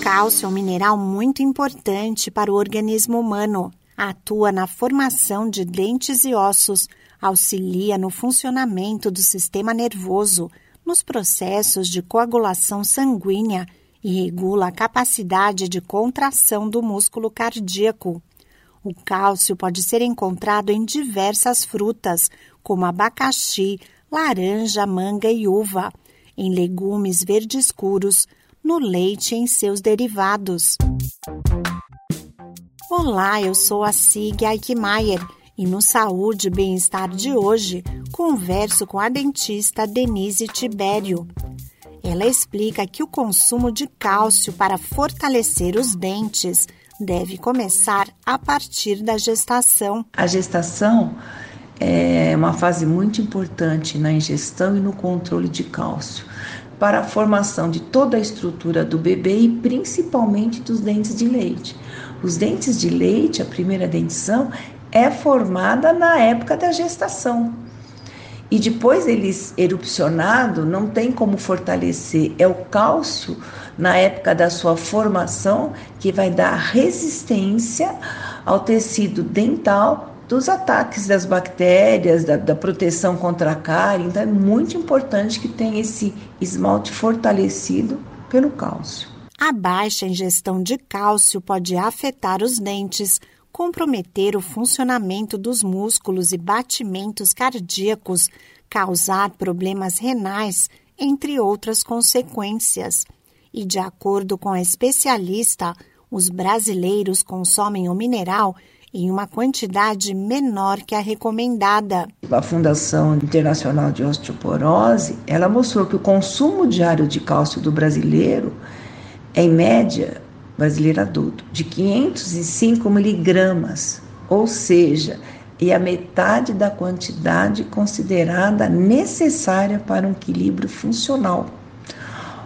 cálcio é um mineral muito importante para o organismo humano. Atua na formação de dentes e ossos, auxilia no funcionamento do sistema nervoso, nos processos de coagulação sanguínea e regula a capacidade de contração do músculo cardíaco. O cálcio pode ser encontrado em diversas frutas, como abacaxi, laranja, manga e uva, em legumes verde escuros, no leite e em seus derivados. Olá, eu sou a Sig Eichmeier e no Saúde e Bem-Estar de hoje converso com a dentista Denise Tibério. Ela explica que o consumo de cálcio para fortalecer os dentes deve começar a partir da gestação. A gestação é uma fase muito importante na ingestão e no controle de cálcio para a formação de toda a estrutura do bebê e principalmente dos dentes de leite. Os dentes de leite, a primeira dentição, é formada na época da gestação. E depois eles erupcionado, não tem como fortalecer. É o cálcio na época da sua formação que vai dar resistência ao tecido dental dos ataques das bactérias, da, da, proteção contra a cárie. Então é muito importante que tenha esse esmalte fortalecido pelo cálcio. A baixa ingestão de cálcio pode afetar os dentes, comprometer o funcionamento dos músculos e batimentos cardíacos, causar problemas renais, entre outras consequências. E de acordo com a especialista, os brasileiros consomem o mineral em uma quantidade menor que a recomendada. A Fundação Internacional de Osteoporose, ela mostrou que o consumo diário de cálcio do brasileiro é, em média, brasileiro adulto, de 505 miligramas, ou seja, é a metade da quantidade considerada necessária para um equilíbrio funcional,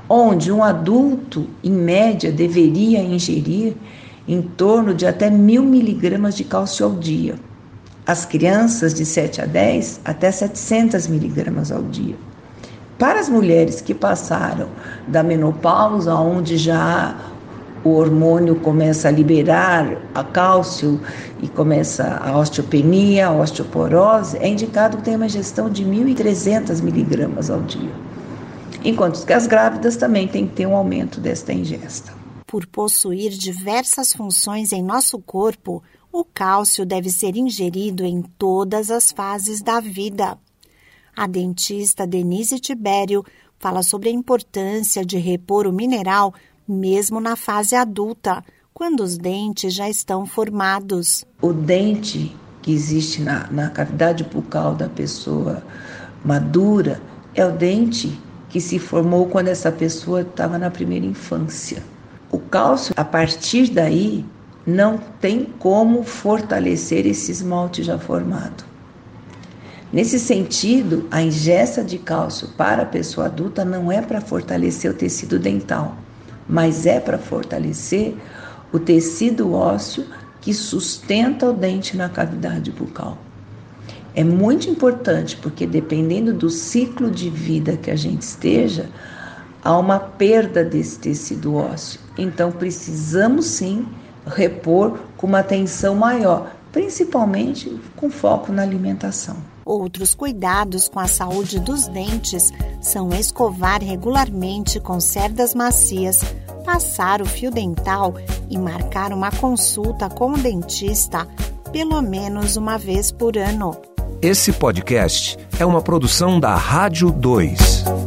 onde um adulto, em média, deveria ingerir em torno de até mil miligramas de cálcio ao dia. As crianças de 7 a 10, até 700 miligramas ao dia. Para as mulheres que passaram da menopausa, onde já o hormônio começa a liberar a cálcio e começa a osteopenia, a osteoporose, é indicado tem uma ingestão de 1.300 miligramas ao dia. Enquanto que as grávidas também têm que ter um aumento desta ingesta. Por possuir diversas funções em nosso corpo, o cálcio deve ser ingerido em todas as fases da vida. A dentista Denise Tibério fala sobre a importância de repor o mineral mesmo na fase adulta, quando os dentes já estão formados. O dente que existe na, na cavidade bucal da pessoa madura é o dente que se formou quando essa pessoa estava na primeira infância. O cálcio, a partir daí, não tem como fortalecer esse esmalte já formado. Nesse sentido, a ingesta de cálcio para a pessoa adulta não é para fortalecer o tecido dental, mas é para fortalecer o tecido ósseo que sustenta o dente na cavidade bucal. É muito importante porque, dependendo do ciclo de vida que a gente esteja, há uma perda desse tecido ósseo. Então, precisamos sim repor com uma atenção maior, principalmente com foco na alimentação. Outros cuidados com a saúde dos dentes são escovar regularmente com cerdas macias, passar o fio dental e marcar uma consulta com o dentista pelo menos uma vez por ano. Esse podcast é uma produção da Rádio 2.